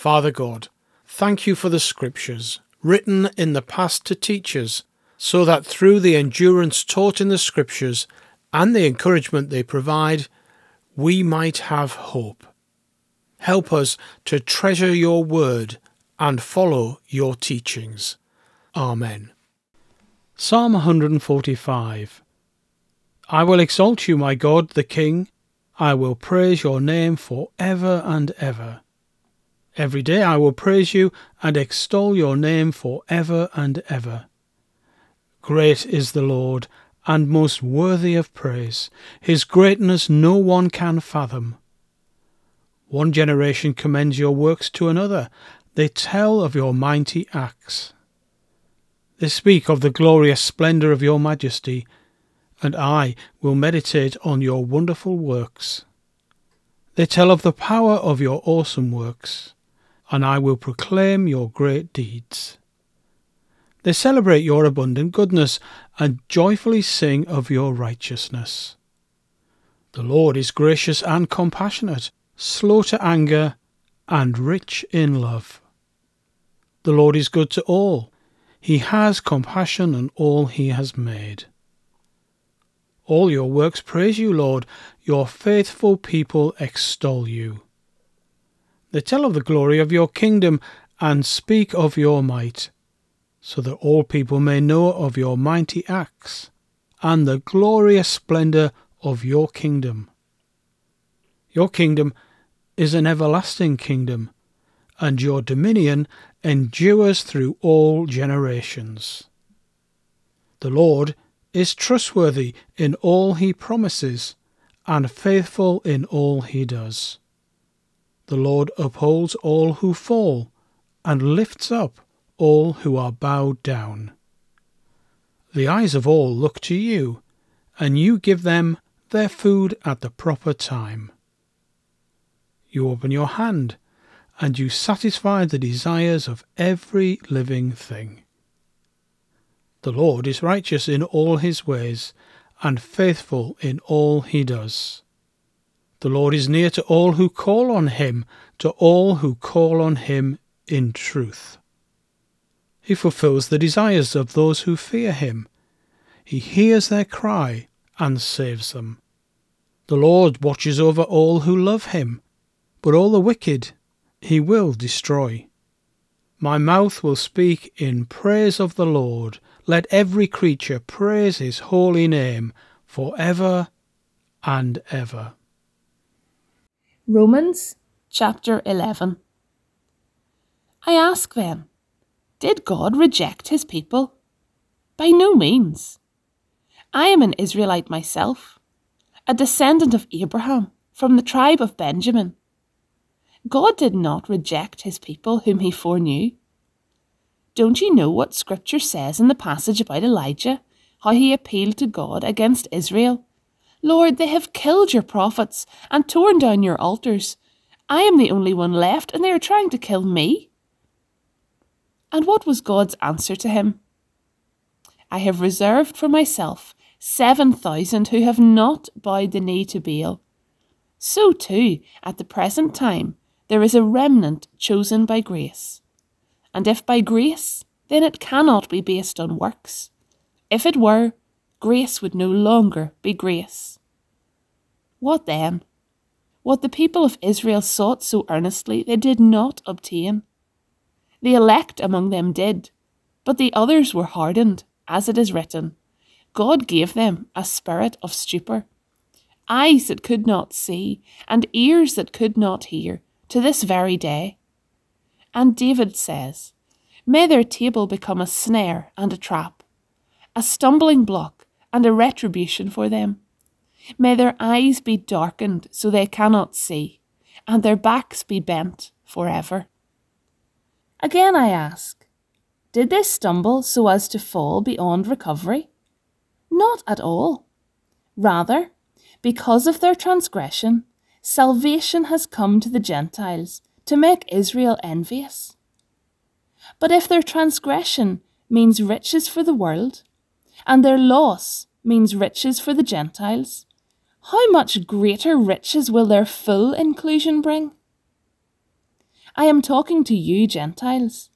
Father God, thank you for the Scriptures, written in the past to teach us, so that through the endurance taught in the Scriptures and the encouragement they provide, we might have hope. Help us to treasure your word and follow your teachings. Amen. Psalm 145 I will exalt you, my God, the King. I will praise your name for ever and ever. Every day I will praise you and extol your name for ever and ever. Great is the Lord, and most worthy of praise. His greatness no one can fathom. One generation commends your works to another. They tell of your mighty acts. They speak of the glorious splendour of your majesty and I will meditate on your wonderful works. They tell of the power of your awesome works, and I will proclaim your great deeds. They celebrate your abundant goodness and joyfully sing of your righteousness. The Lord is gracious and compassionate, slow to anger, and rich in love. The Lord is good to all. He has compassion on all he has made. All your works praise you, Lord. Your faithful people extol you. They tell of the glory of your kingdom and speak of your might, so that all people may know of your mighty acts and the glorious splendour of your kingdom. Your kingdom is an everlasting kingdom, and your dominion endures through all generations. The Lord is trustworthy in all he promises and faithful in all he does. The Lord upholds all who fall and lifts up all who are bowed down. The eyes of all look to you, and you give them their food at the proper time. You open your hand, and you satisfy the desires of every living thing. The Lord is righteous in all his ways, and faithful in all he does. The Lord is near to all who call on him, to all who call on him in truth. He fulfills the desires of those who fear him. He hears their cry and saves them. The Lord watches over all who love him, but all the wicked he will destroy. My mouth will speak in praise of the Lord let every creature praise his holy name for ever and ever. Romans chapter 11. I ask then, did God reject his people? By no means. I am an Israelite myself, a descendant of Abraham from the tribe of Benjamin. God did not reject his people whom he foreknew. Don't you know what Scripture says in the passage about Elijah? How he appealed to God against Israel? Lord, they have killed your prophets and torn down your altars. I am the only one left, and they are trying to kill me. And what was God's answer to him? I have reserved for myself seven thousand who have not bowed the knee to Baal. So too, at the present time, there is a remnant chosen by grace. And if by grace, then it cannot be based on works. If it were, grace would no longer be grace. What then? What the people of Israel sought so earnestly, they did not obtain. The elect among them did, but the others were hardened, as it is written. God gave them a spirit of stupor, eyes that could not see, and ears that could not hear, to this very day. And David says, May their table become a snare and a trap, a stumbling block and a retribution for them. May their eyes be darkened so they cannot see, and their backs be bent forever. Again I ask, did they stumble so as to fall beyond recovery? Not at all. Rather, because of their transgression, salvation has come to the Gentiles to make Israel envious. But if their transgression means riches for the world, and their loss means riches for the Gentiles, how much greater riches will their full inclusion bring? I am talking to you, Gentiles.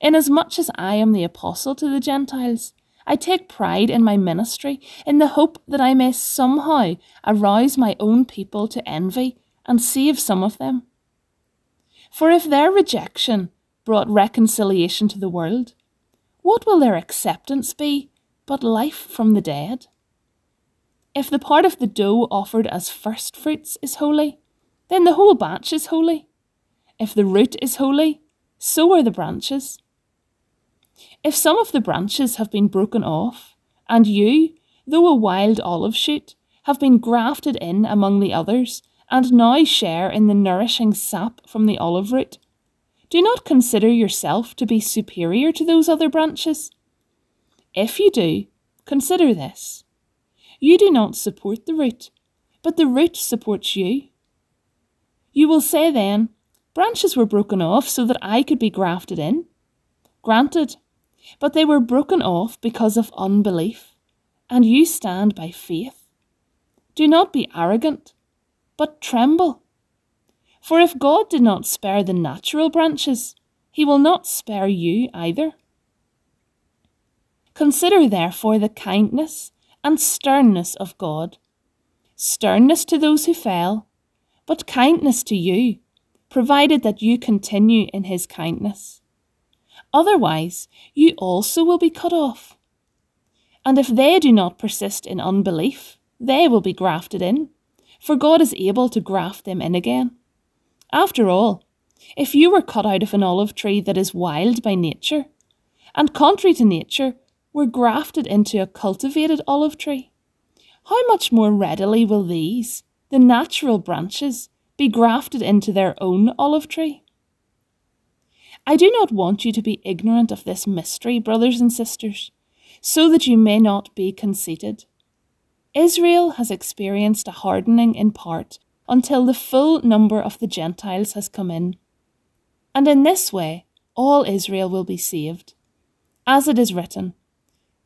Inasmuch as I am the apostle to the Gentiles, I take pride in my ministry in the hope that I may somehow arouse my own people to envy and save some of them. For if their rejection brought reconciliation to the world, what will their acceptance be but life from the dead? If the part of the dough offered as first fruits is holy, then the whole batch is holy. If the root is holy, so are the branches. If some of the branches have been broken off, and you, though a wild olive shoot, have been grafted in among the others, and now share in the nourishing sap from the olive root, do not consider yourself to be superior to those other branches. If you do, consider this. You do not support the root, but the root supports you. You will say then, Branches were broken off so that I could be grafted in. Granted, but they were broken off because of unbelief, and you stand by faith. Do not be arrogant, but tremble. For if God did not spare the natural branches, he will not spare you either. Consider therefore the kindness and sternness of God. Sternness to those who fell, but kindness to you provided that you continue in his kindness. Otherwise, you also will be cut off. And if they do not persist in unbelief, they will be grafted in, for God is able to graft them in again. After all, if you were cut out of an olive tree that is wild by nature, and contrary to nature, were grafted into a cultivated olive tree, how much more readily will these, the natural branches, be grafted into their own olive tree? I do not want you to be ignorant of this mystery, brothers and sisters, so that you may not be conceited. Israel has experienced a hardening in part until the full number of the Gentiles has come in. And in this way, all Israel will be saved. As it is written,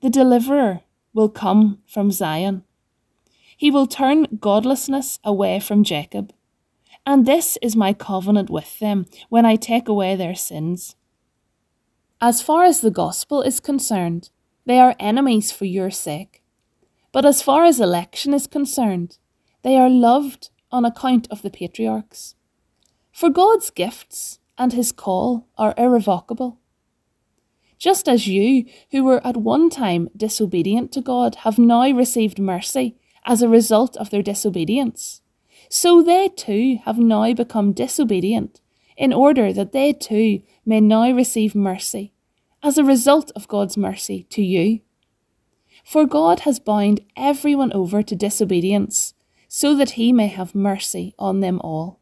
the deliverer will come from Zion. He will turn godlessness away from Jacob and this is my covenant with them when I take away their sins. As far as the gospel is concerned, they are enemies for your sake. But as far as election is concerned, they are loved on account of the patriarchs. For God's gifts and his call are irrevocable. Just as you, who were at one time disobedient to God, have now received mercy as a result of their disobedience so they too have now become disobedient, in order that they too may now receive mercy, as a result of God's mercy to you. For God has bound everyone over to disobedience, so that he may have mercy on them all.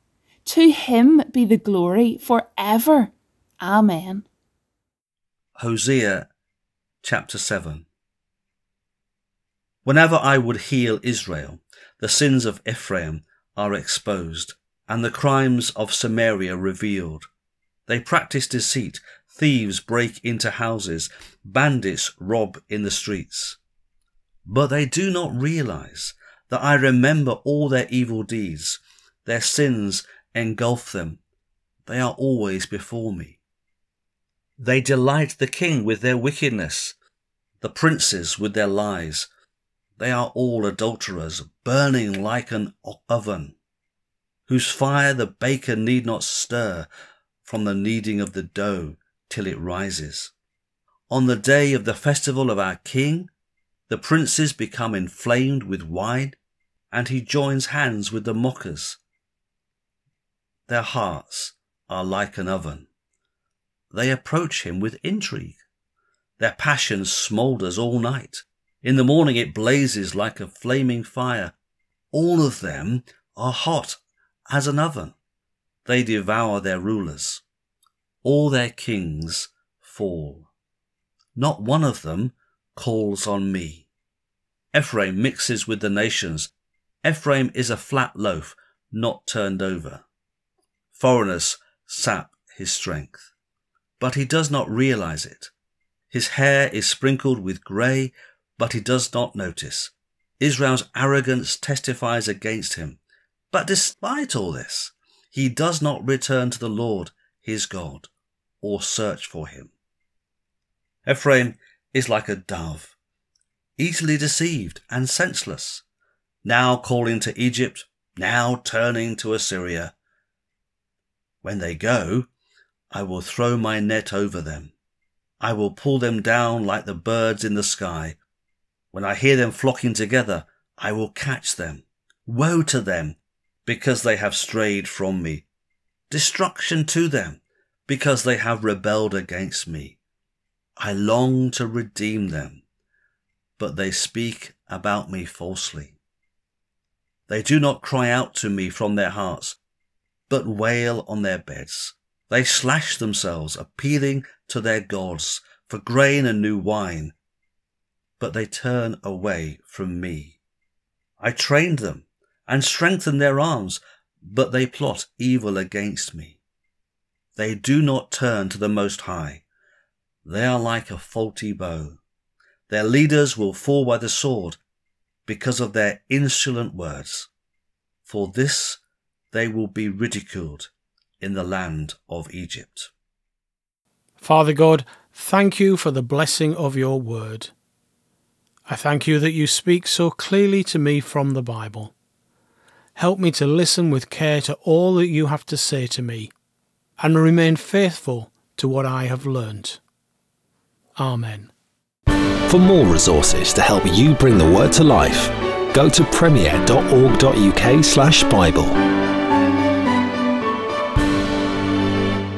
To him be the glory for ever. Amen. Hosea chapter 7 Whenever I would heal Israel, the sins of Ephraim are exposed, and the crimes of Samaria revealed. They practice deceit. Thieves break into houses. Bandits rob in the streets. But they do not realize that I remember all their evil deeds. Their sins engulf them. They are always before me. They delight the king with their wickedness, the princes with their lies. They are all adulterers, burning like an oven, whose fire the baker need not stir from the kneading of the dough till it rises. On the day of the festival of our king, the princes become inflamed with wine, and he joins hands with the mockers. Their hearts are like an oven they approach him with intrigue. Their passion smoulders all night. In the morning it blazes like a flaming fire. All of them are hot as an oven. They devour their rulers. All their kings fall. Not one of them calls on me. Ephraim mixes with the nations. Ephraim is a flat loaf, not turned over. Foreigners sap his strength but he does not realize it. His hair is sprinkled with grey, but he does not notice. Israel's arrogance testifies against him. But despite all this, he does not return to the Lord his God or search for him. Ephraim is like a dove, easily deceived and senseless, now calling to Egypt, now turning to Assyria. When they go, I will throw my net over them. I will pull them down like the birds in the sky. When I hear them flocking together, I will catch them. Woe to them, because they have strayed from me. Destruction to them, because they have rebelled against me. I long to redeem them, but they speak about me falsely. They do not cry out to me from their hearts, but wail on their beds. They slash themselves, appealing to their gods for grain and new wine, but they turn away from me. I trained them and strengthened their arms, but they plot evil against me. They do not turn to the Most High. They are like a faulty bow. Their leaders will fall by the sword because of their insolent words. For this they will be ridiculed in the land of Egypt. Father God, thank you for the blessing of your word. I thank you that you speak so clearly to me from the Bible. Help me to listen with care to all that you have to say to me and remain faithful to what I have learnt. Amen. For more resources to help you bring the word to life, go to premier.org.uk/bible.